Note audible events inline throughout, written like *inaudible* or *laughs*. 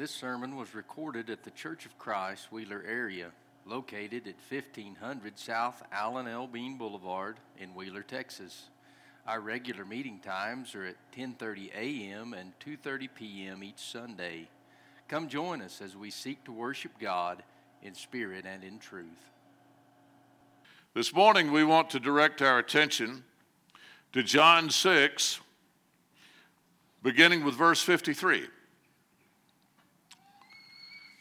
This sermon was recorded at the Church of Christ, Wheeler area, located at 1500 South Allen L. Bean Boulevard in Wheeler, Texas. Our regular meeting times are at 10:30 a.m. and 2:30 p.m. each Sunday. Come join us as we seek to worship God in spirit and in truth. This morning, we want to direct our attention to John 6, beginning with verse 53.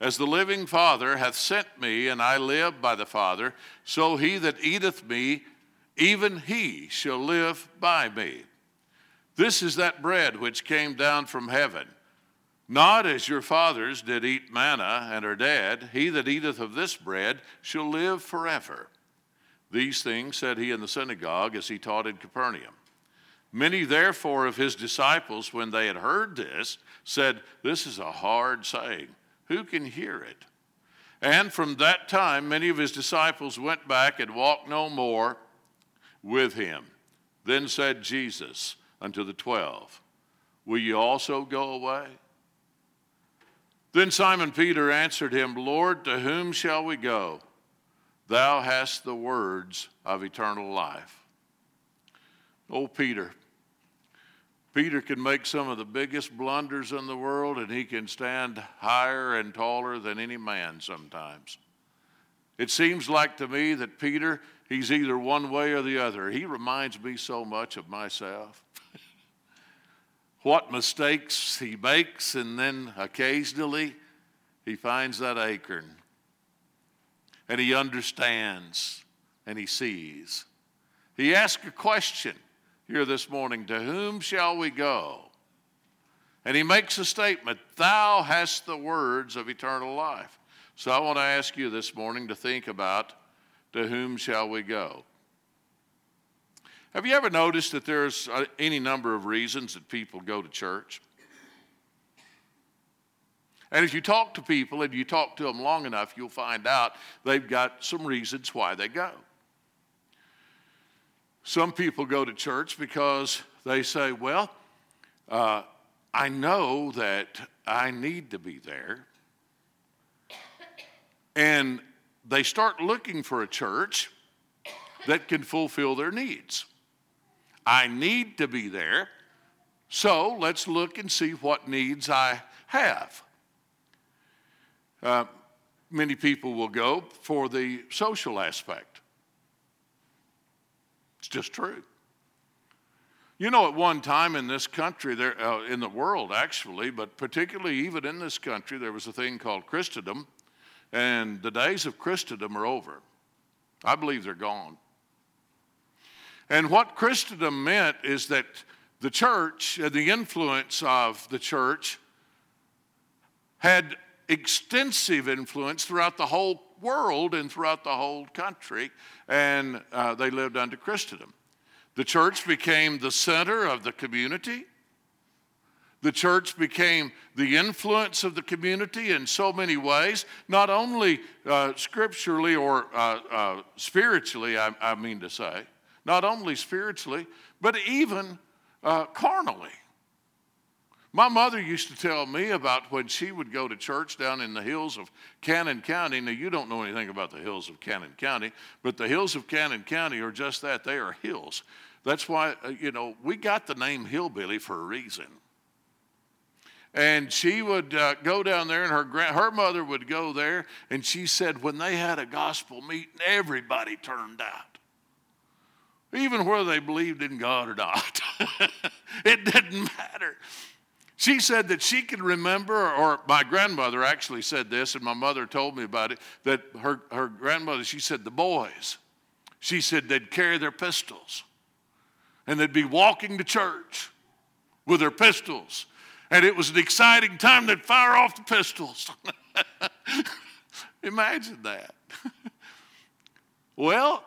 As the living Father hath sent me, and I live by the Father, so he that eateth me, even he shall live by me. This is that bread which came down from heaven. Not as your fathers did eat manna and are dead. He that eateth of this bread shall live forever. These things said he in the synagogue as he taught in Capernaum. Many, therefore, of his disciples, when they had heard this, said, This is a hard saying. Who can hear it? And from that time, many of his disciples went back and walked no more with him. Then said Jesus unto the twelve, Will you also go away? Then Simon Peter answered him, Lord, to whom shall we go? Thou hast the words of eternal life. Oh, Peter. Peter can make some of the biggest blunders in the world, and he can stand higher and taller than any man sometimes. It seems like to me that Peter, he's either one way or the other. He reminds me so much of myself. *laughs* what mistakes he makes, and then occasionally he finds that acorn and he understands and he sees. He asks a question here this morning To whom shall we go? And he makes a statement Thou hast the words of eternal life. So I want to ask you this morning to think about to whom shall we go? Have you ever noticed that there's uh, any number of reasons that people go to church? And if you talk to people and you talk to them long enough, you'll find out they've got some reasons why they go. Some people go to church because they say, Well, uh, I know that I need to be there. And they start looking for a church that can fulfill their needs. I need to be there, so let's look and see what needs I have. Uh, many people will go for the social aspect. It's just true. You know, at one time in this country, there, uh, in the world actually, but particularly even in this country, there was a thing called Christendom, and the days of Christendom are over. I believe they're gone. And what Christendom meant is that the church and the influence of the church had extensive influence throughout the whole world and throughout the whole country, and uh, they lived under Christendom. The church became the center of the community. The church became the influence of the community in so many ways, not only uh, scripturally or uh, uh spiritually, I, I, mean to say, not only spiritually, but even uh, carnally. My mother used to tell me about when she would go to church down in the hills of Cannon County. Now, you don't know anything about the hills of Cannon County, but the hills of Cannon County are just that they are hills. That's why, uh, you know, we got the name hillbilly for a reason. And she would uh, go down there, and her, grand, her mother would go there, and she said when they had a gospel meeting, everybody turned out even whether they believed in God or not. *laughs* it didn't matter. She said that she could remember, or my grandmother actually said this, and my mother told me about it, that her, her grandmother, she said, the boys, she said they'd carry their pistols and they'd be walking to church with their pistols. And it was an exciting time. They'd fire off the pistols. *laughs* Imagine that. *laughs* well,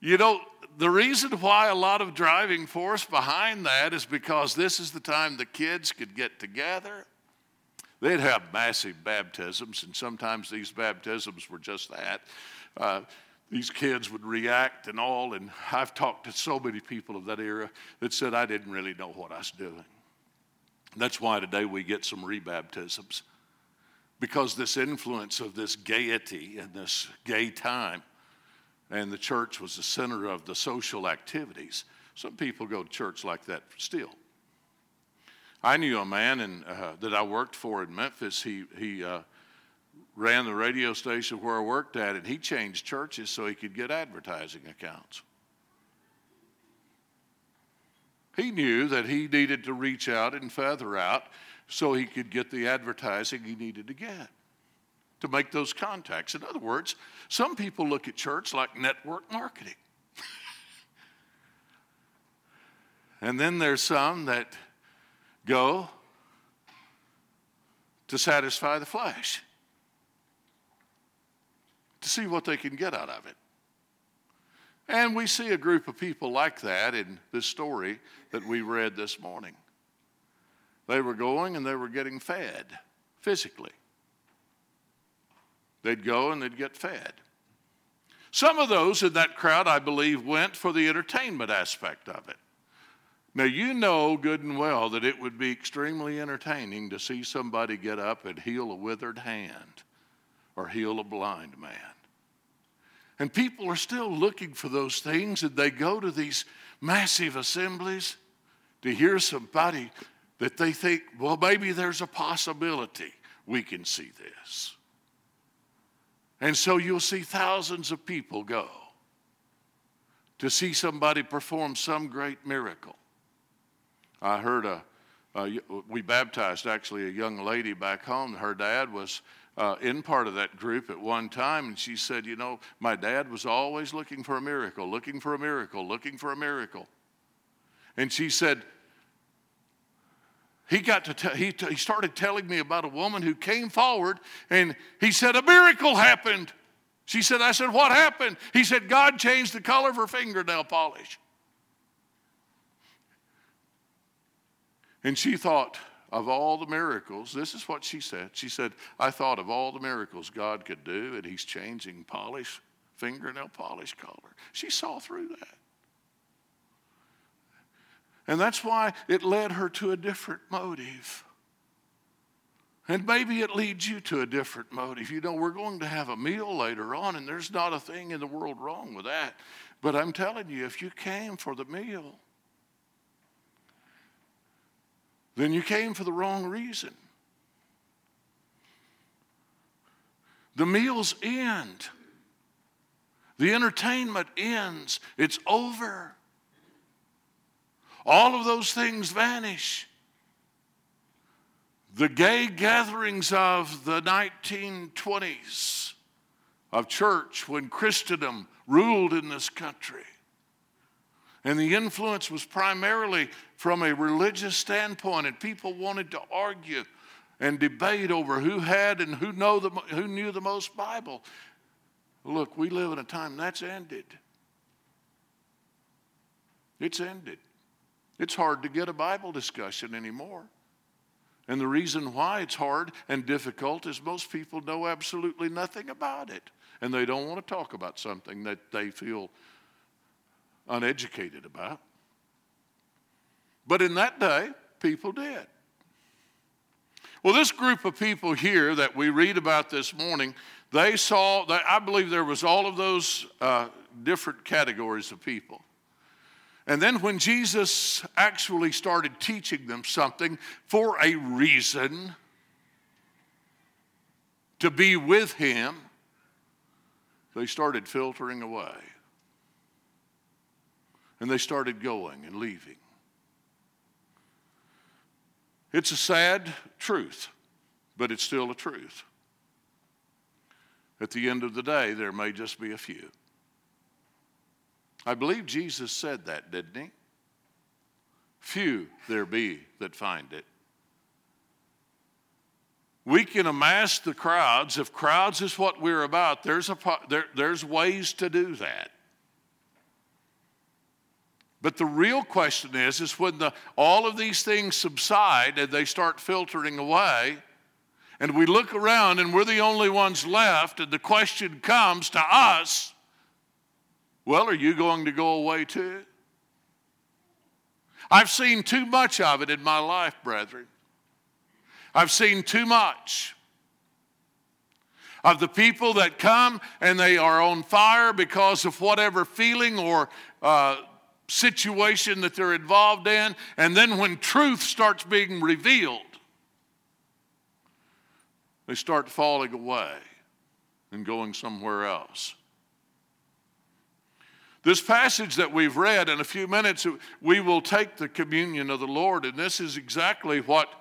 you know, the reason why a lot of driving force behind that is because this is the time the kids could get together. They'd have massive baptisms, and sometimes these baptisms were just that. Uh, these kids would react and all, and I've talked to so many people of that era that said I didn't really know what I was doing. That's why today we get some rebaptisms, because this influence of this gaiety and this gay time and the church was the center of the social activities. Some people go to church like that still. I knew a man in, uh, that I worked for in Memphis. He, he uh, ran the radio station where I worked at, and he changed churches so he could get advertising accounts. He knew that he needed to reach out and feather out so he could get the advertising he needed to get to make those contacts. In other words, some people look at church like network marketing. *laughs* and then there's some that go to satisfy the flesh, to see what they can get out of it. And we see a group of people like that in this story that we read this morning. They were going and they were getting fed physically. They'd go and they'd get fed. Some of those in that crowd, I believe, went for the entertainment aspect of it. Now, you know good and well that it would be extremely entertaining to see somebody get up and heal a withered hand or heal a blind man. And people are still looking for those things, and they go to these massive assemblies to hear somebody that they think, well, maybe there's a possibility we can see this. And so you'll see thousands of people go to see somebody perform some great miracle. I heard a, a we baptized actually a young lady back home. Her dad was uh, in part of that group at one time, and she said, You know, my dad was always looking for a miracle, looking for a miracle, looking for a miracle. And she said, he got to he, t- he started telling me about a woman who came forward and he said a miracle happened. She said i said what happened? He said god changed the color of her fingernail polish. And she thought of all the miracles. This is what she said. She said i thought of all the miracles god could do and he's changing polish fingernail polish color. She saw through that and that's why it led her to a different motive. And maybe it leads you to a different motive. You know, we're going to have a meal later on, and there's not a thing in the world wrong with that. But I'm telling you, if you came for the meal, then you came for the wrong reason. The meals end, the entertainment ends, it's over. All of those things vanish. The gay gatherings of the 1920s of church when Christendom ruled in this country. And the influence was primarily from a religious standpoint, and people wanted to argue and debate over who had and who, know the, who knew the most Bible. Look, we live in a time that's ended. It's ended. It's hard to get a Bible discussion anymore. And the reason why it's hard and difficult is most people know absolutely nothing about it. And they don't want to talk about something that they feel uneducated about. But in that day, people did. Well, this group of people here that we read about this morning, they saw, I believe there was all of those uh, different categories of people. And then when Jesus actually started teaching them something for a reason to be with him, they started filtering away. And they started going and leaving. It's a sad truth, but it's still a truth. At the end of the day, there may just be a few. I believe Jesus said that, didn't he? Few there be that find it. we can amass the crowds. If crowds is what we're about, there's, a, there, there's ways to do that. But the real question is, is when the, all of these things subside and they start filtering away, and we look around and we're the only ones left, and the question comes to us, well, are you going to go away too? I've seen too much of it in my life, brethren. I've seen too much of the people that come and they are on fire because of whatever feeling or uh, situation that they're involved in. And then when truth starts being revealed, they start falling away and going somewhere else. This passage that we've read, in a few minutes, we will take the communion of the Lord, and this is exactly what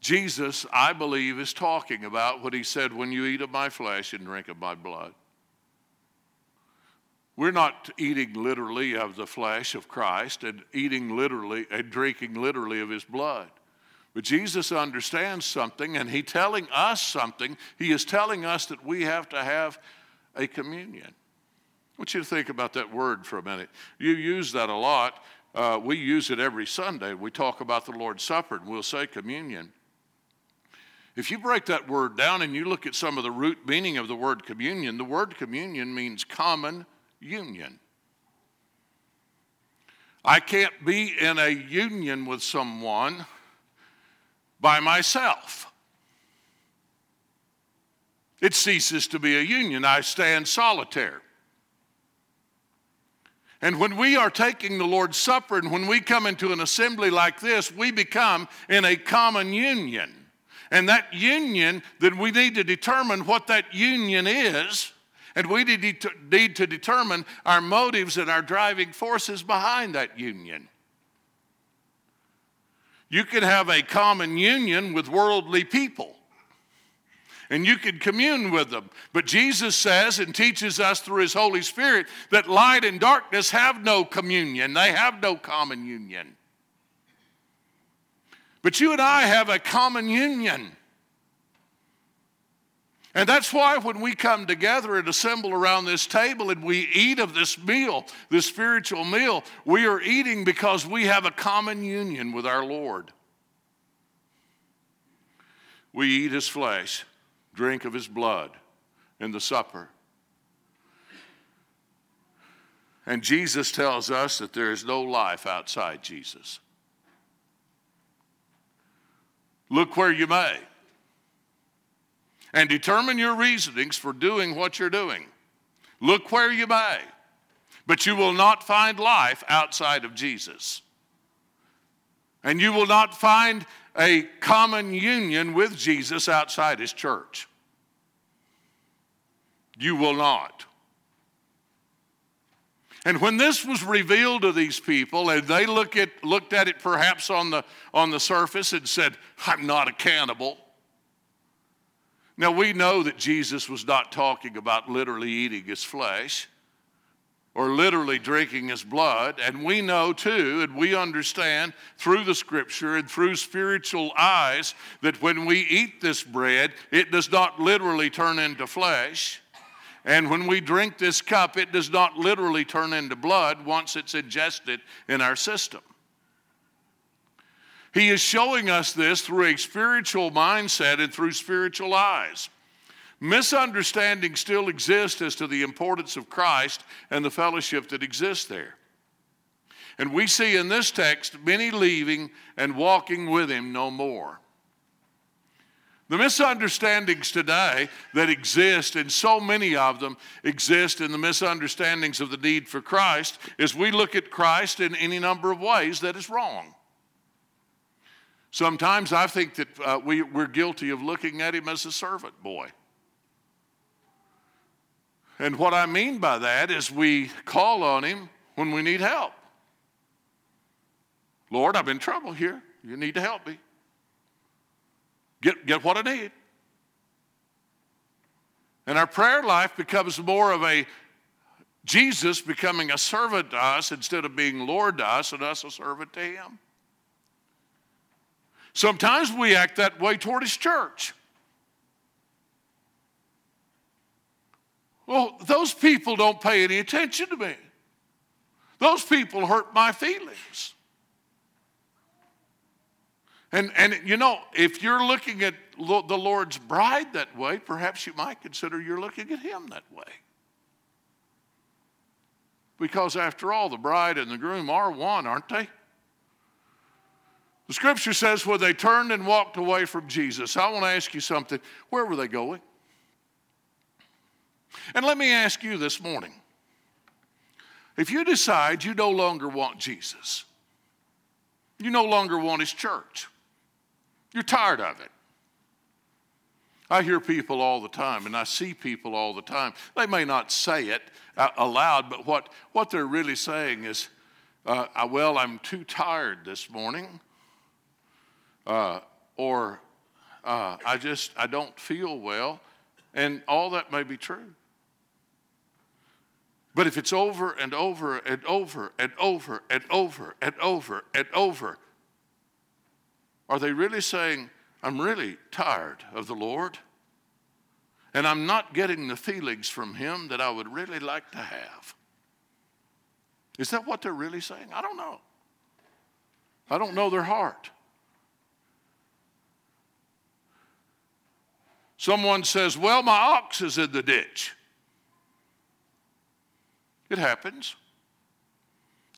Jesus, I believe, is talking about when he said, When you eat of my flesh and drink of my blood. We're not eating literally of the flesh of Christ and eating literally and drinking literally of his blood. But Jesus understands something and he telling us something. He is telling us that we have to have a communion. I want you to think about that word for a minute. You use that a lot. Uh, we use it every Sunday. We talk about the Lord's Supper and we'll say communion. If you break that word down and you look at some of the root meaning of the word communion, the word communion means common union. I can't be in a union with someone by myself. It ceases to be a union. I stand solitary. And when we are taking the Lord's Supper and when we come into an assembly like this, we become in a common union. And that union, then we need to determine what that union is. And we need to determine our motives and our driving forces behind that union. You can have a common union with worldly people and you can commune with them. But Jesus says and teaches us through His Holy Spirit that light and darkness have no communion, they have no common union. But you and I have a common union. And that's why when we come together and assemble around this table and we eat of this meal, this spiritual meal, we are eating because we have a common union with our Lord. We eat his flesh drink of his blood in the supper. And Jesus tells us that there is no life outside Jesus. Look where you may and determine your reasonings for doing what you're doing. Look where you may, but you will not find life outside of Jesus. And you will not find a common union with Jesus outside his church. You will not. And when this was revealed to these people, and they look at, looked at it perhaps on the, on the surface and said, I'm not a cannibal. Now, we know that Jesus was not talking about literally eating his flesh or literally drinking his blood. And we know too, and we understand through the scripture and through spiritual eyes, that when we eat this bread, it does not literally turn into flesh. And when we drink this cup, it does not literally turn into blood once it's ingested in our system. He is showing us this through a spiritual mindset and through spiritual eyes. Misunderstanding still exists as to the importance of Christ and the fellowship that exists there. And we see in this text many leaving and walking with him no more. The misunderstandings today that exist, and so many of them exist in the misunderstandings of the need for Christ, is we look at Christ in any number of ways that is wrong. Sometimes I think that uh, we, we're guilty of looking at him as a servant boy. And what I mean by that is we call on him when we need help. Lord, I'm in trouble here. You need to help me. Get, get what I need. And our prayer life becomes more of a Jesus becoming a servant to us instead of being Lord to us and us a servant to him. Sometimes we act that way toward his church. Well, those people don't pay any attention to me. Those people hurt my feelings. And, and you know, if you're looking at the Lord's bride that way, perhaps you might consider you're looking at Him that way. Because after all, the bride and the groom are one, aren't they? The scripture says, when they turned and walked away from Jesus, I want to ask you something. Where were they going? And let me ask you this morning if you decide you no longer want Jesus, you no longer want his church, you're tired of it. I hear people all the time, and I see people all the time. They may not say it aloud, but what, what they're really saying is, uh, well, I'm too tired this morning uh, or uh, I just I don't feel well, and all that may be true. But if it's over and over and over and over and over and over and over, are they really saying, I'm really tired of the Lord? And I'm not getting the feelings from Him that I would really like to have. Is that what they're really saying? I don't know. I don't know their heart. Someone says, Well, my ox is in the ditch. It happens.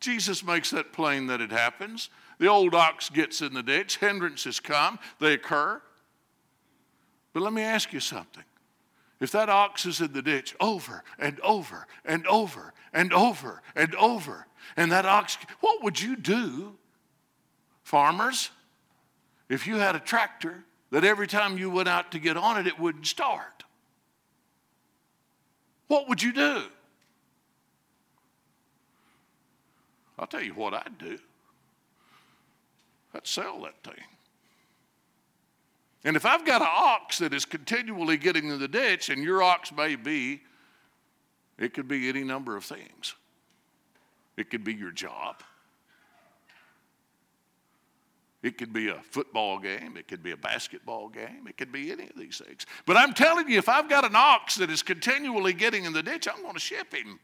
Jesus makes that plain that it happens. The old ox gets in the ditch, hindrances come, they occur. But let me ask you something. If that ox is in the ditch over and over and over and over and over, and that ox, what would you do, farmers, if you had a tractor that every time you went out to get on it, it wouldn't start. What would you do? I'll tell you what I'd do. I'd sell that thing. And if I've got an ox that is continually getting in the ditch, and your ox may be, it could be any number of things. It could be your job. It could be a football game, it could be a basketball game, it could be any of these things. But I'm telling you, if I've got an ox that is continually getting in the ditch, I'm going to ship him.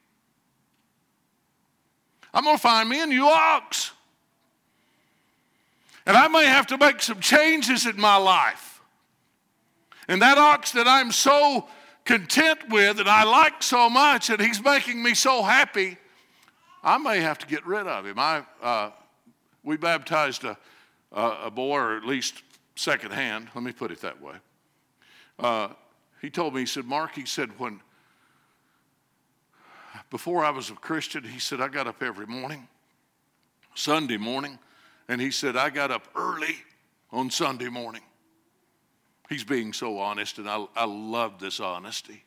I'm going to find me a new ox. And I may have to make some changes in my life. And that ox that I'm so content with and I like so much and he's making me so happy, I may have to get rid of him. I, uh, we baptized a uh, a boy, or at least secondhand, let me put it that way. Uh, he told me, he said, Mark, he said, when before I was a Christian, he said, I got up every morning, Sunday morning, and he said, I got up early on Sunday morning. He's being so honest, and I, I love this honesty.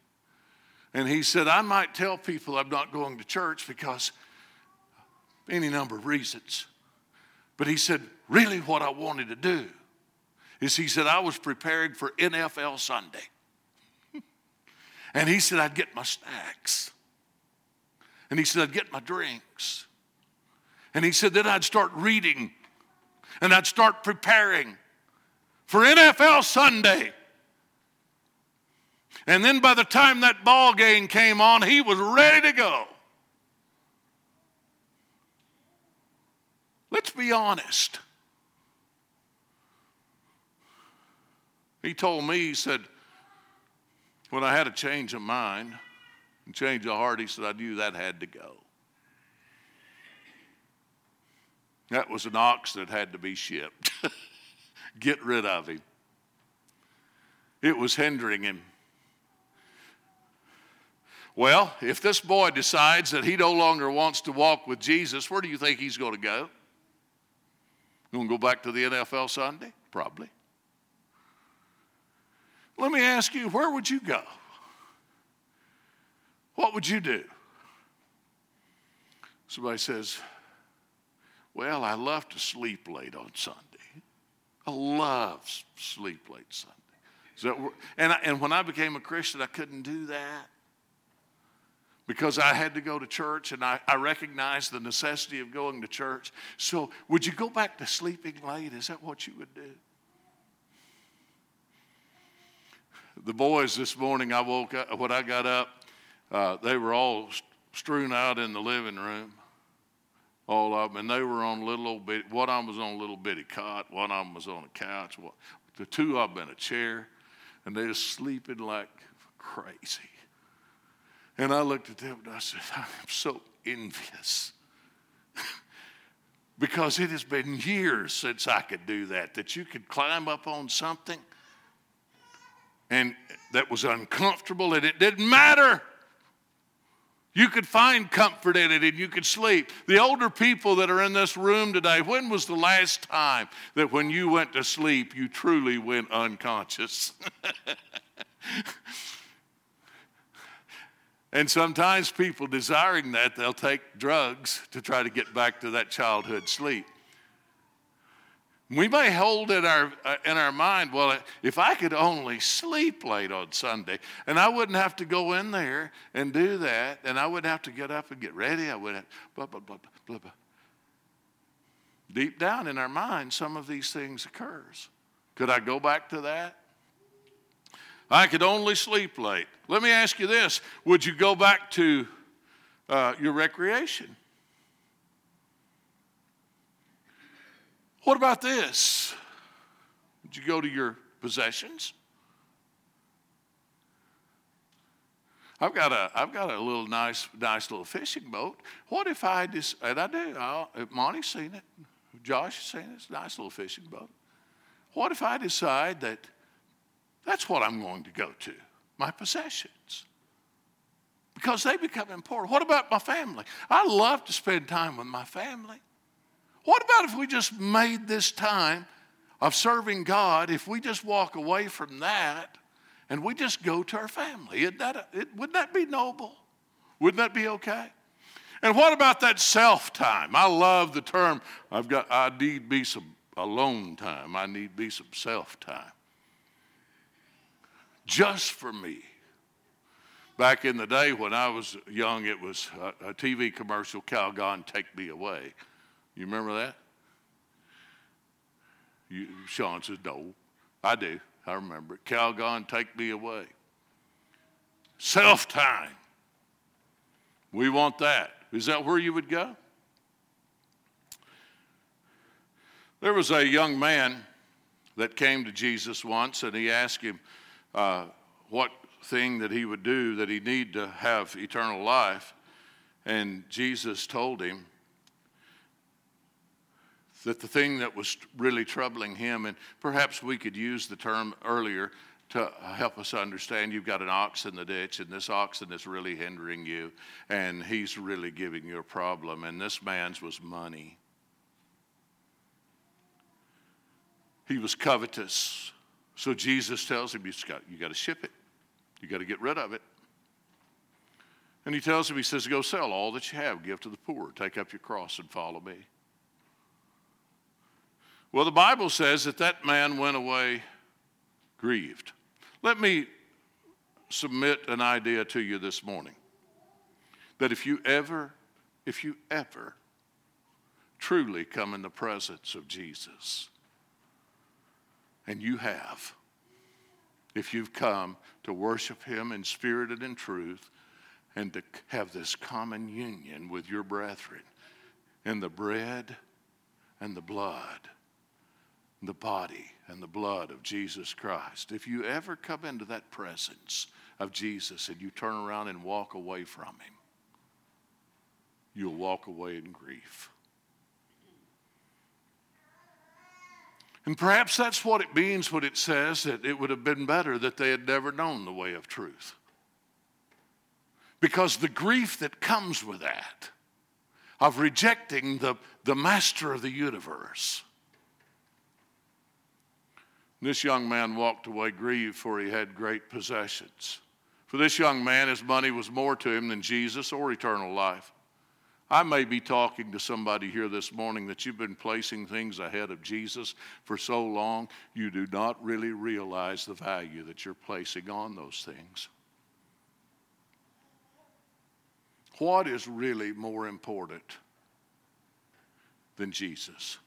And he said, I might tell people I'm not going to church because any number of reasons. But he said, really what I wanted to do is he said, I was preparing for NFL Sunday. *laughs* and he said, I'd get my snacks. And he said, I'd get my drinks. And he said, then I'd start reading and I'd start preparing for NFL Sunday. And then by the time that ball game came on, he was ready to go. Let's be honest. He told me, he said, when I had a change of mind and change of heart, he said, I knew that had to go. That was an ox that had to be shipped. *laughs* Get rid of him. It was hindering him. Well, if this boy decides that he no longer wants to walk with Jesus, where do you think he's going to go? Want to go back to the NFL Sunday? Probably. Let me ask you, where would you go? What would you do? Somebody says, Well, I love to sleep late on Sunday. I love sleep late Sunday. And, I, and when I became a Christian, I couldn't do that because I had to go to church and I, I recognized the necessity of going to church. So, would you go back to sleeping late? Is that what you would do? The boys this morning, I woke up, when I got up, uh, they were all strewn out in the living room, all of them, and they were on little old bit. One of them was on a little bitty cot. One of them was on a couch. The two of them in a chair, and they were sleeping like crazy. And I looked at them and I said, I am so envious. *laughs* because it has been years since I could do that, that you could climb up on something and that was uncomfortable and it didn't matter. You could find comfort in it and you could sleep. The older people that are in this room today, when was the last time that when you went to sleep, you truly went unconscious? *laughs* and sometimes people desiring that, they'll take drugs to try to get back to that childhood sleep. We may hold in our, uh, in our mind, well, if I could only sleep late on Sunday, and I wouldn't have to go in there and do that, and I wouldn't have to get up and get ready, I wouldn't, blah, blah, blah, blah, blah. Deep down in our mind, some of these things occurs. Could I go back to that? I could only sleep late. Let me ask you this Would you go back to uh, your recreation? What about this? Would you go to your possessions? I've got a, I've got a little nice, nice little fishing boat. What if I just, and I do, I'll, Monty's seen it, Josh has seen it, it's a nice little fishing boat. What if I decide that that's what I'm going to go to, my possessions? Because they become important. What about my family? I love to spend time with my family. What about if we just made this time of serving God, if we just walk away from that and we just go to our family? Isn't that a, it, wouldn't that be noble? Wouldn't that be okay? And what about that self time? I love the term. I've got. I need be some alone time. I need be some self time. Just for me. Back in the day when I was young, it was a, a TV commercial, Calgon, Take Me Away. You remember that? You, Sean says, No, I do. I remember it. Calgon, take me away. Self time. We want that. Is that where you would go? There was a young man that came to Jesus once and he asked him uh, what thing that he would do that he need to have eternal life. And Jesus told him, that the thing that was really troubling him, and perhaps we could use the term earlier to help us understand you've got an ox in the ditch, and this oxen is really hindering you, and he's really giving you a problem, and this man's was money. He was covetous. So Jesus tells him, You've got, you got to ship it, you got to get rid of it. And he tells him, He says, Go sell all that you have, give to the poor, take up your cross, and follow me. Well, the Bible says that that man went away grieved. Let me submit an idea to you this morning that if you ever, if you ever truly come in the presence of Jesus, and you have, if you've come to worship Him in spirit and in truth, and to have this common union with your brethren in the bread and the blood the body and the blood of Jesus Christ. If you ever come into that presence of Jesus and you turn around and walk away from Him, you'll walk away in grief. And perhaps that's what it means when it says that it would have been better that they had never known the way of truth. Because the grief that comes with that, of rejecting the, the master of the universe, this young man walked away grieved, for he had great possessions. For this young man, his money was more to him than Jesus or eternal life. I may be talking to somebody here this morning that you've been placing things ahead of Jesus for so long, you do not really realize the value that you're placing on those things. What is really more important than Jesus?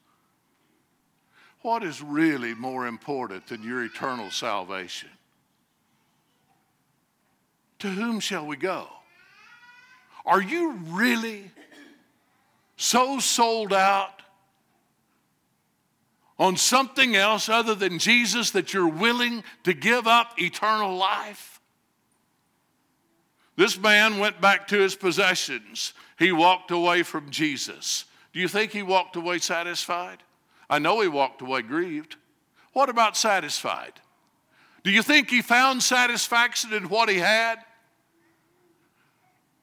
What is really more important than your eternal salvation? To whom shall we go? Are you really so sold out on something else other than Jesus that you're willing to give up eternal life? This man went back to his possessions. He walked away from Jesus. Do you think he walked away satisfied? I know he walked away grieved. What about satisfied? Do you think he found satisfaction in what he had?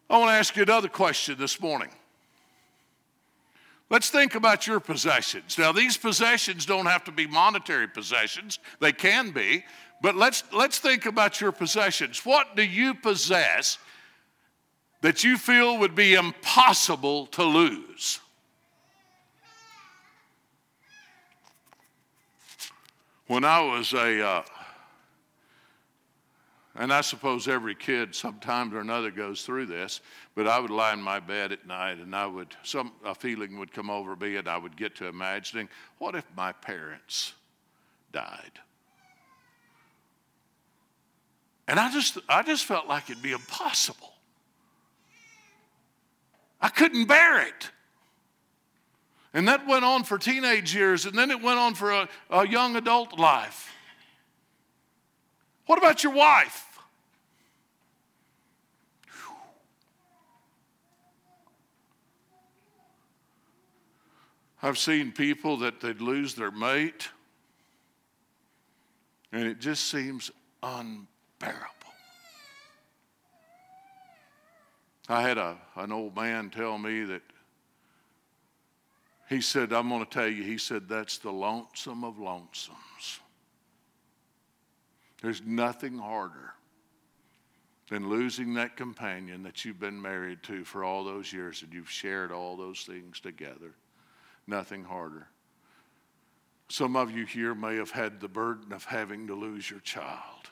I want to ask you another question this morning. Let's think about your possessions. Now, these possessions don't have to be monetary possessions, they can be, but let's, let's think about your possessions. What do you possess that you feel would be impossible to lose? When I was a, uh, and I suppose every kid sometimes or another goes through this, but I would lie in my bed at night and I would, some a feeling would come over me and I would get to imagining, what if my parents died? And I just, I just felt like it'd be impossible. I couldn't bear it. And that went on for teenage years, and then it went on for a, a young adult life. What about your wife? I've seen people that they'd lose their mate, and it just seems unbearable. I had a, an old man tell me that he said, I'm going to tell you, he said, that's the lonesome of lonesomes. There's nothing harder than losing that companion that you've been married to for all those years and you've shared all those things together. Nothing harder. Some of you here may have had the burden of having to lose your child.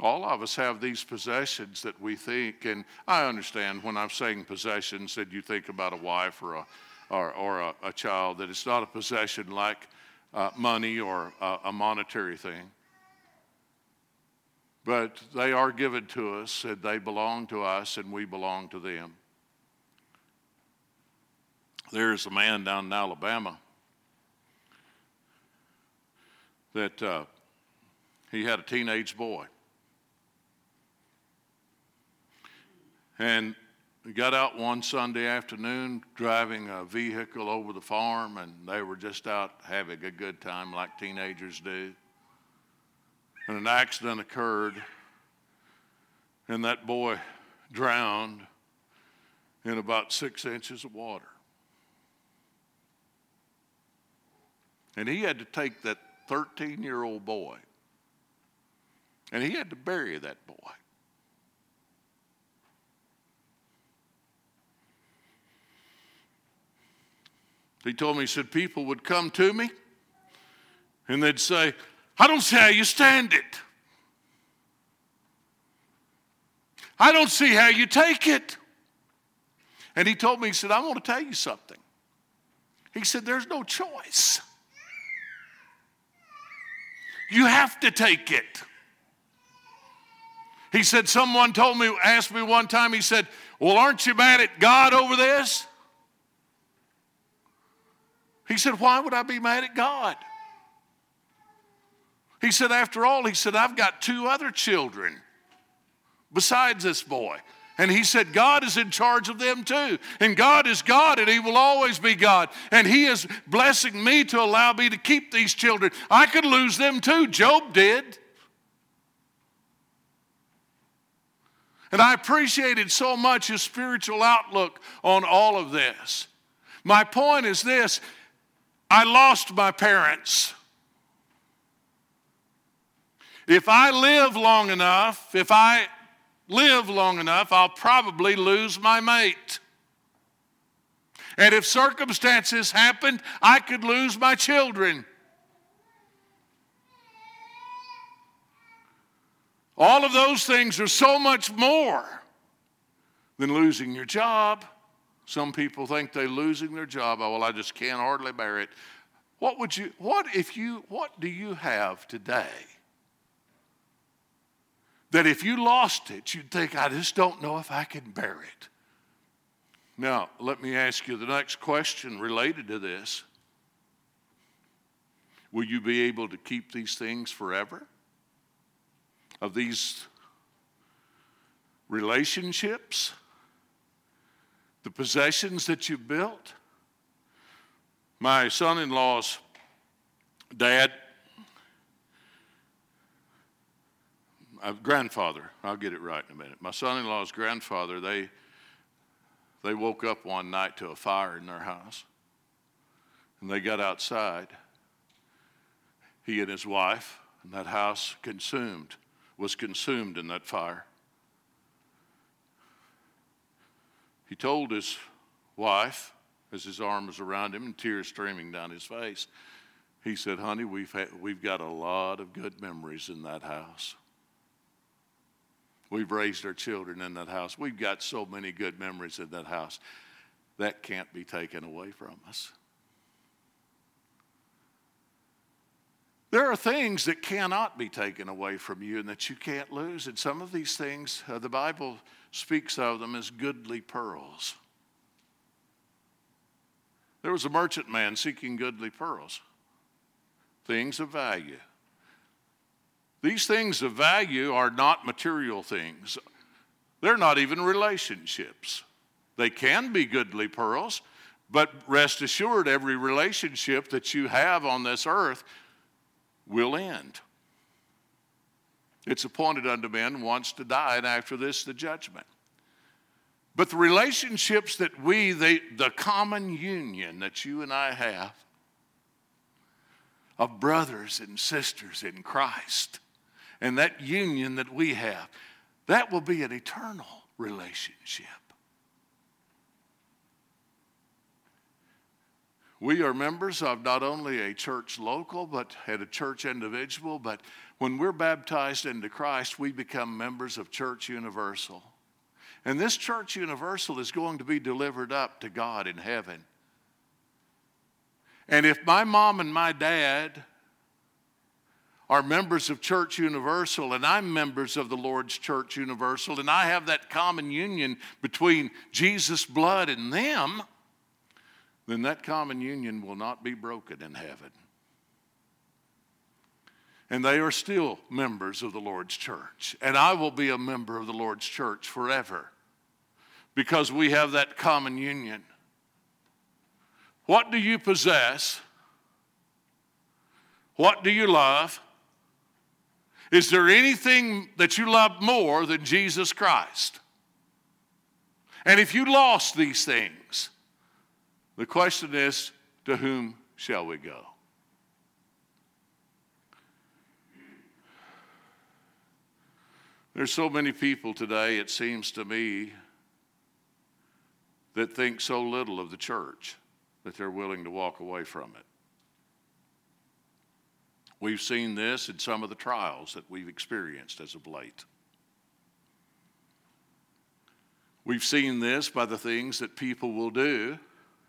All of us have these possessions that we think, and I understand when I'm saying possessions that you think about a wife or a, or, or a, a child, that it's not a possession like uh, money or a, a monetary thing. But they are given to us, and they belong to us, and we belong to them. There's a man down in Alabama that uh, he had a teenage boy. And got out one Sunday afternoon driving a vehicle over the farm, and they were just out having a good time like teenagers do. And an accident occurred, and that boy drowned in about six inches of water. And he had to take that 13 year old boy, and he had to bury that boy. He told me, he said, people would come to me and they'd say, I don't see how you stand it. I don't see how you take it. And he told me, he said, I want to tell you something. He said, There's no choice. You have to take it. He said, Someone told me, asked me one time, he said, Well, aren't you mad at God over this? He said, Why would I be mad at God? He said, After all, he said, I've got two other children besides this boy. And he said, God is in charge of them too. And God is God, and He will always be God. And He is blessing me to allow me to keep these children. I could lose them too. Job did. And I appreciated so much his spiritual outlook on all of this. My point is this I lost my parents. If I live long enough, if I live long enough, I'll probably lose my mate. And if circumstances happened, I could lose my children. All of those things are so much more than losing your job. Some people think they're losing their job. Oh, well, I just can't hardly bear it. What would you, what if you, what do you have today that if you lost it, you'd think, I just don't know if I can bear it. Now, let me ask you the next question related to this. Will you be able to keep these things forever? Of these relationships, the possessions that you've built? My son in law's dad uh, grandfather, I'll get it right in a minute. My son in law's grandfather, they, they woke up one night to a fire in their house. And they got outside. He and his wife, and that house consumed, was consumed in that fire. He told his wife, as his arm was around him and tears streaming down his face, he said, Honey, we've, we've got a lot of good memories in that house. We've raised our children in that house. We've got so many good memories in that house. That can't be taken away from us. There are things that cannot be taken away from you and that you can't lose. And some of these things, uh, the Bible speaks of them as goodly pearls. There was a merchant man seeking goodly pearls, things of value. These things of value are not material things, they're not even relationships. They can be goodly pearls, but rest assured, every relationship that you have on this earth will end. It's appointed unto men once to die, and after this, the judgment. But the relationships that we, they, the common union that you and I have of brothers and sisters in Christ, and that union that we have, that will be an eternal relationship. We are members of not only a church local, but at a church individual, but when we're baptized into Christ, we become members of Church Universal. And this Church Universal is going to be delivered up to God in heaven. And if my mom and my dad are members of Church Universal, and I'm members of the Lord's Church Universal, and I have that common union between Jesus' blood and them, then that common union will not be broken in heaven. And they are still members of the Lord's church. And I will be a member of the Lord's church forever because we have that common union. What do you possess? What do you love? Is there anything that you love more than Jesus Christ? And if you lost these things, the question is to whom shall we go? There's so many people today, it seems to me, that think so little of the church that they're willing to walk away from it. We've seen this in some of the trials that we've experienced as of late. We've seen this by the things that people will do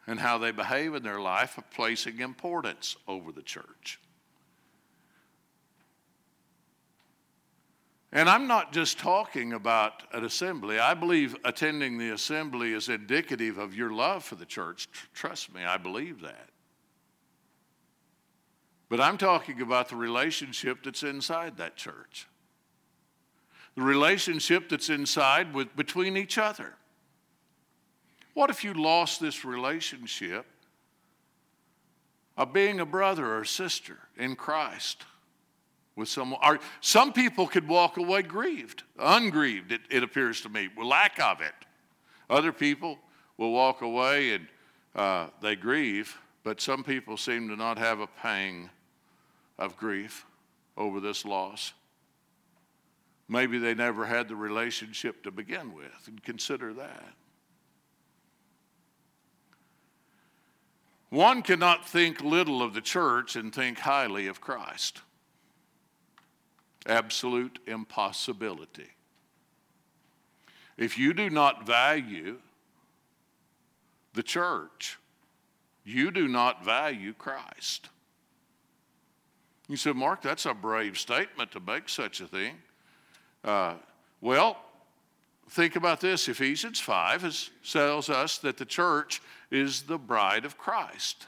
and how they behave in their life of placing importance over the church. And I'm not just talking about an assembly. I believe attending the assembly is indicative of your love for the church. Trust me, I believe that. But I'm talking about the relationship that's inside that church. The relationship that's inside with, between each other. What if you lost this relationship of being a brother or sister in Christ with someone? Or some people could walk away grieved, ungrieved, it, it appears to me, with lack of it. Other people will walk away and uh, they grieve, but some people seem to not have a pang of grief over this loss. Maybe they never had the relationship to begin with, and consider that. One cannot think little of the church and think highly of Christ. Absolute impossibility. If you do not value the church, you do not value Christ. You said, Mark, that's a brave statement to make such a thing. Uh, well, think about this Ephesians 5 is, tells us that the church is the bride of Christ.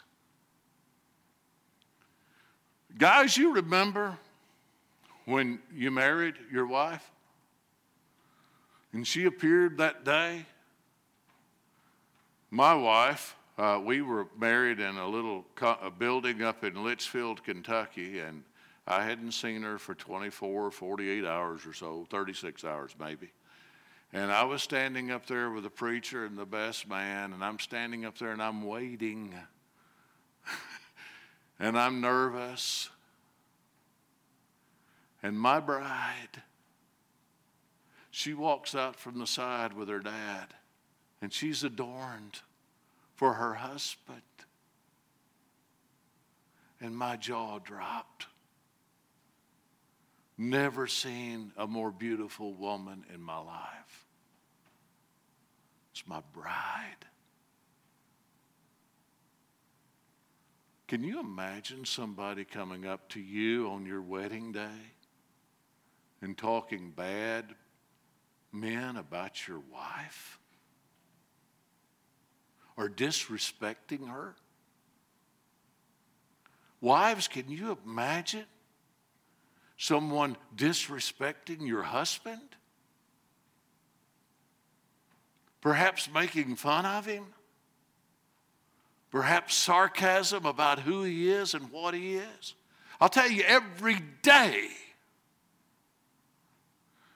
Guys, you remember when you married your wife? And she appeared that day? My wife, uh, we were married in a little co- a building up in Leitchfield, Kentucky, and I hadn't seen her for 24, 48 hours or so, 36 hours maybe. And I was standing up there with the preacher and the best man, and I'm standing up there and I'm waiting. *laughs* and I'm nervous. And my bride, she walks out from the side with her dad, and she's adorned for her husband. And my jaw dropped. Never seen a more beautiful woman in my life. It's my bride. Can you imagine somebody coming up to you on your wedding day and talking bad men about your wife? Or disrespecting her? Wives, can you imagine someone disrespecting your husband? perhaps making fun of him, perhaps sarcasm about who he is and what he is. I'll tell you, every day,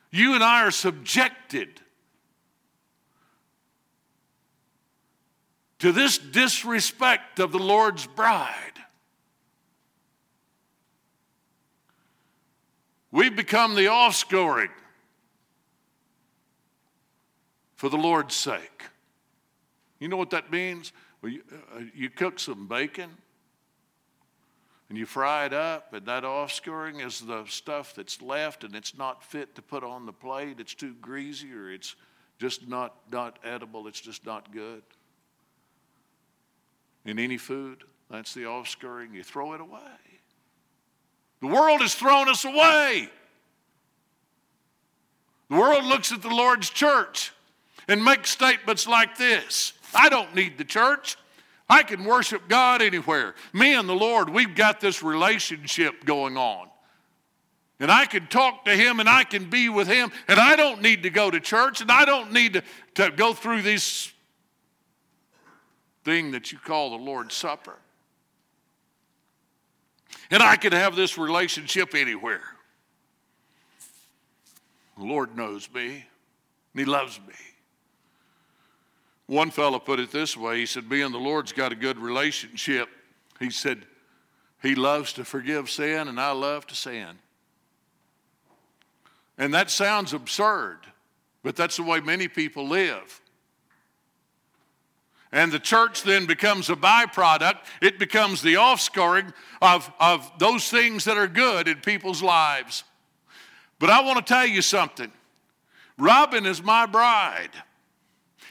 you and I are subjected to this disrespect of the Lord's bride. We become the offscoring for the Lord's sake. You know what that means? Well, you, uh, you cook some bacon and you fry it up, and that offscoring is the stuff that's left and it's not fit to put on the plate. It's too greasy or it's just not, not edible, it's just not good. In any food, that's the offscoring. You throw it away. The world has thrown us away. The world looks at the Lord's church and makes statements like this I don't need the church. I can worship God anywhere. Me and the Lord, we've got this relationship going on. And I can talk to Him and I can be with Him, and I don't need to go to church and I don't need to, to go through this thing that you call the Lord's Supper. And I can have this relationship anywhere. The Lord knows me, and He loves me. One fellow put it this way he said, Me and the Lord's got a good relationship. He said, He loves to forgive sin, and I love to sin. And that sounds absurd, but that's the way many people live. And the church then becomes a byproduct. It becomes the offscoring of, of those things that are good in people's lives. But I want to tell you something Robin is my bride.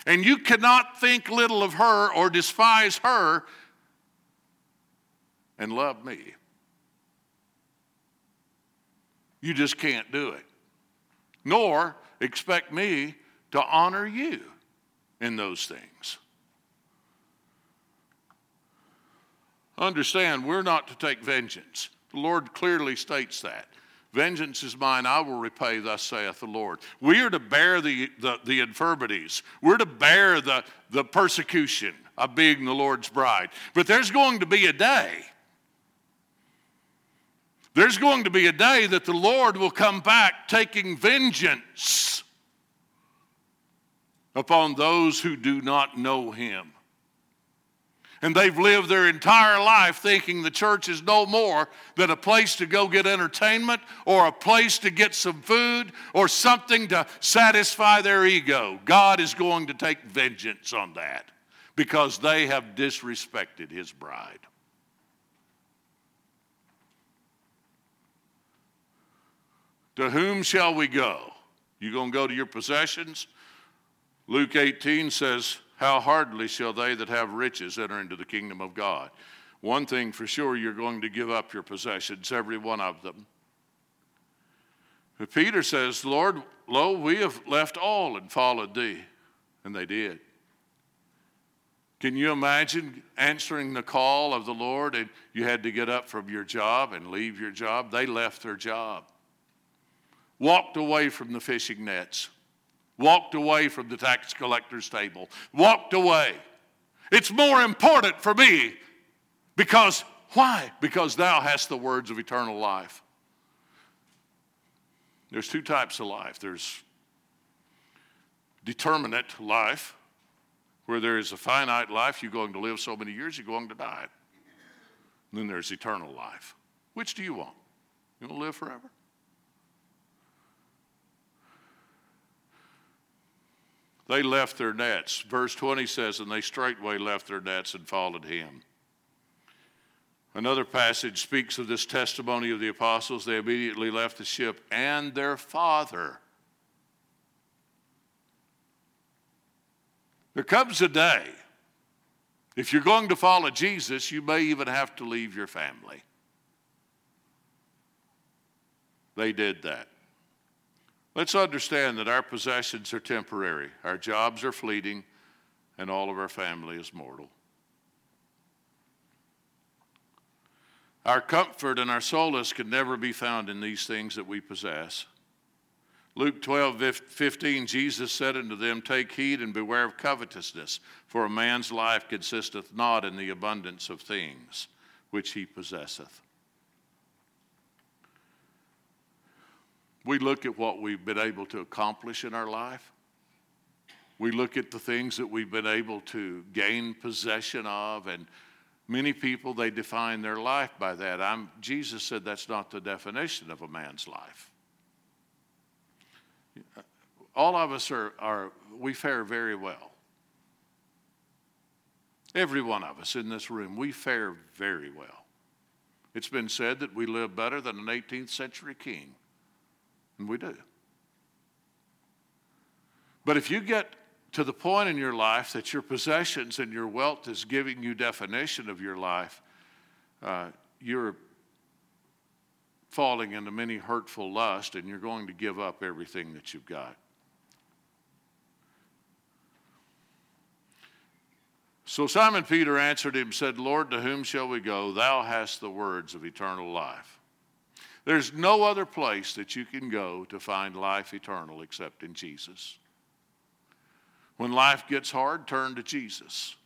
And you cannot think little of her or despise her and love me. You just can't do it. Nor expect me to honor you in those things. Understand, we're not to take vengeance. The Lord clearly states that. Vengeance is mine, I will repay, thus saith the Lord. We are to bear the, the, the, infirmities, we're to bear the, the persecution of being the Lord's bride. But there's going to be a day. There's going to be a day that the Lord will come back taking vengeance upon those who do not know Him and they've lived their entire life thinking the church is no more than a place to go get entertainment or a place to get some food or something to satisfy their ego. God is going to take vengeance on that because they have disrespected his bride. To whom shall we go? You going to go to your possessions? Luke 18 says, how hardly shall they that have riches enter into the kingdom of God? One thing for sure, you're going to give up your possessions, every one of them. But Peter says, Lord, lo, we have left all and followed thee. And they did. Can you imagine answering the call of the Lord and you had to get up from your job and leave your job? They left their job, walked away from the fishing nets, walked away from the tax collector's table, walked away. It's more important for me because, why? Because thou hast the words of eternal life. There's two types of life there's determinate life, where there is a finite life, you're going to live so many years, you're going to die. And then there's eternal life. Which do you want? You want to live forever? They left their nets. Verse 20 says, And they straightway left their nets and followed him. Another passage speaks of this testimony of the apostles. They immediately left the ship and their father There comes a day, if you're going to follow Jesus, you may even have to leave your family. They did that. Let's understand that our possessions are temporary, our jobs are fleeting, and all of our family is mortal. Our comfort and our solace can never be found in these things that we possess. Luke 12, 15, Jesus said unto them, Take heed and beware of covetousness, for a man's life consisteth not in the abundance of things which he possesseth. We look at what we've been able to accomplish in our life. We look at the things that we've been able to gain possession of, and many people they define their life by that. I'm, Jesus said that's not the definition of a man's life all of us are, are we fare very well. Every one of us in this room, we fare very well. It's been said that we live better than an 18th century king, and we do. But if you get to the point in your life that your possessions and your wealth is giving you definition of your life, uh, you're falling into many hurtful lusts and you're going to give up everything that you've got. So Simon Peter answered him, said, Lord, to whom shall we go? Thou hast the words of eternal life. There's no other place that you can go to find life eternal except in Jesus. When life gets hard, turn to Jesus.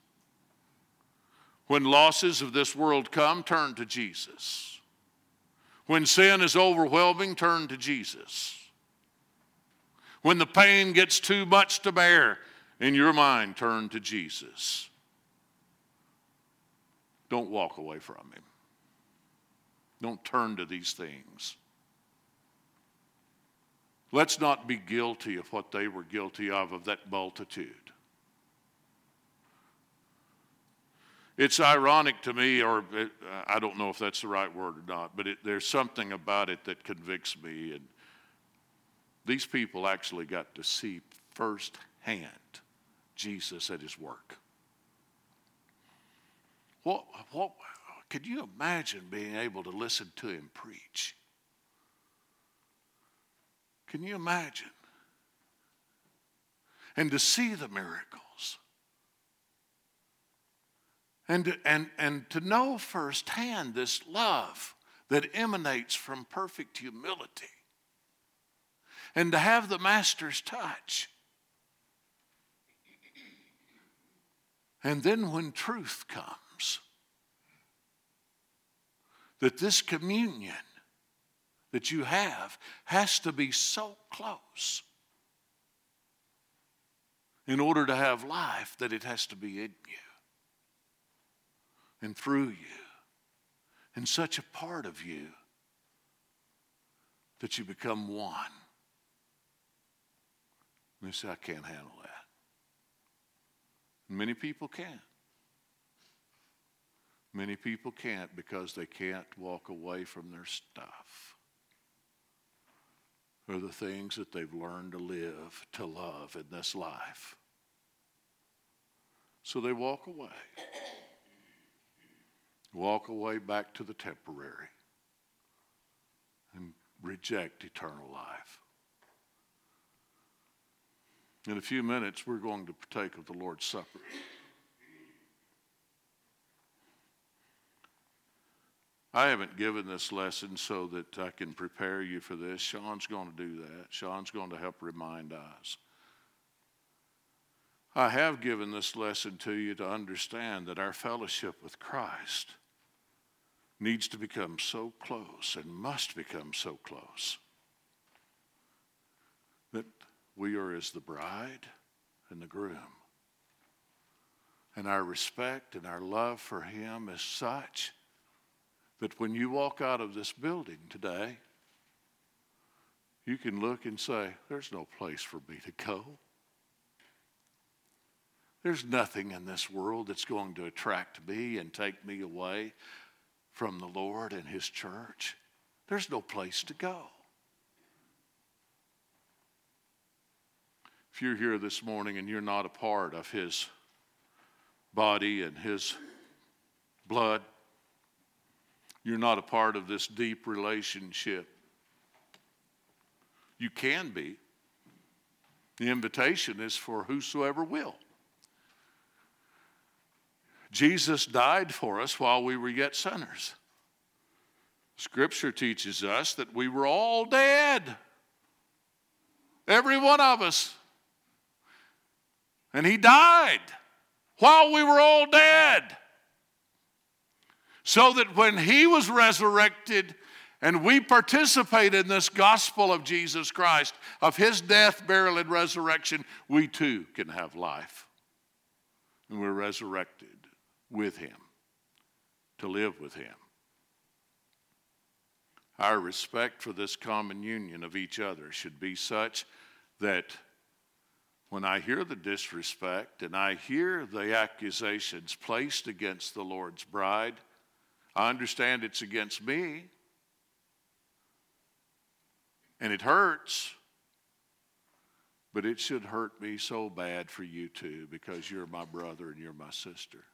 When losses of this world come, turn to Jesus. When sin is overwhelming, turn to Jesus. When the pain gets too much to bear in your mind, turn to Jesus. Don't walk away from Him. Don't turn to these things. Let's not be guilty of what they were guilty of, of that multitude. It's ironic to me, or it, uh, I don't know if that's the right word or not, but it, there's something about it that convicts me. And these people actually got to see firsthand Jesus at his work. What, what, could you imagine being able to listen to him preach? Can you imagine? And to see the miracles and, and, and to know firsthand this love that emanates from perfect humility and to have the master's touch. And then when truth comes, that this communion that you have has to be so close in order to have life that it has to be in you and through you and such a part of you that you become one. And they say, I can't handle that. Many people can't. Many people can't because they can't walk away from their stuff or the things that they've learned to live, to love in this life. So they walk away walk away back to the temporary and reject eternal life. In a few minutes, we're going to partake of the Lord's Supper. I haven't given this lesson so that I can prepare you for this. Sean's going to do that. Sean's going to help remind us. I have given this lesson to you to understand that our fellowship with Christ needs to become so close and must become so close that we are as the bride and the groom. And our respect and our love for Him is such that when you walk out of this building today, you can look and say, There's no place for me to go. There's nothing in this world that's going to attract me and take me away from the Lord and His church. There's no place to go. If you're here this morning and you're not a part of His body and His blood, you're not a part of this deep relationship. You can be. The invitation is for whosoever will. Jesus died for us while we were yet sinners. Scripture teaches us that we were all dead, every one of us. And He died while we were all dead. So that when He was resurrected, and we participate in this gospel of Jesus Christ, of his death, burial, and resurrection, we too can have life. And we're resurrected with Him, to live with Him. Our respect for this common union of each other should be such that when I hear the disrespect and I hear the accusations placed against the Lord's bride, I understand it's against me. And it hurts. But it should hurt me so bad for you too because you're my brother and you're my sister.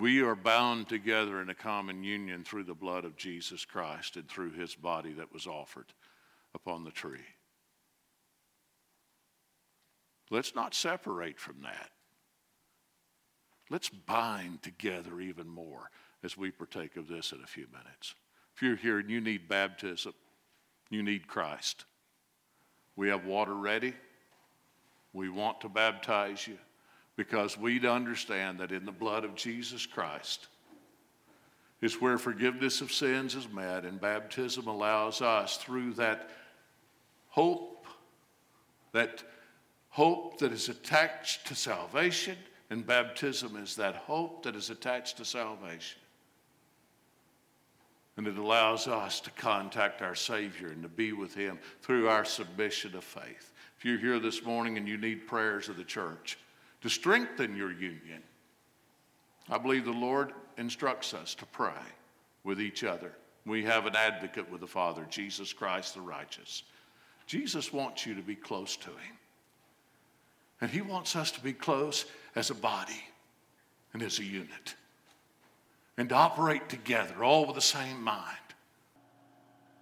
We are bound together in a common union through the blood of Jesus Christ and through his body that was offered upon the tree. Let's not separate from that. Let's bind together even more as we partake of this in a few minutes. If you're here and you need baptism, you need Christ. We have water ready. We want to baptize you because we understand that in the blood of Jesus Christ is where forgiveness of sins is met, and baptism allows us through that hope, that hope that is attached to salvation, and baptism is that hope that is attached to salvation. And it allows us to contact our Savior and to be with Him through our submission of faith. If you're here this morning and you need prayers of the church, to strengthen your union. I believe the Lord instructs us to pray with each other. We have an advocate with the Father, Jesus Christ the righteous. Jesus wants you to be close to Him. And He wants us to be close as a body and as a unit and to operate together, all with the same mind.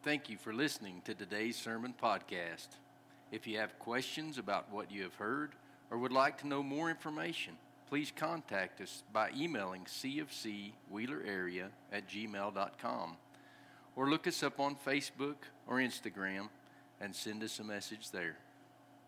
Thank you for listening to today's sermon podcast. If you have questions about what you have heard, or would like to know more information, please contact us by emailing cfcwheelerarea at gmail.com or look us up on Facebook or Instagram and send us a message there.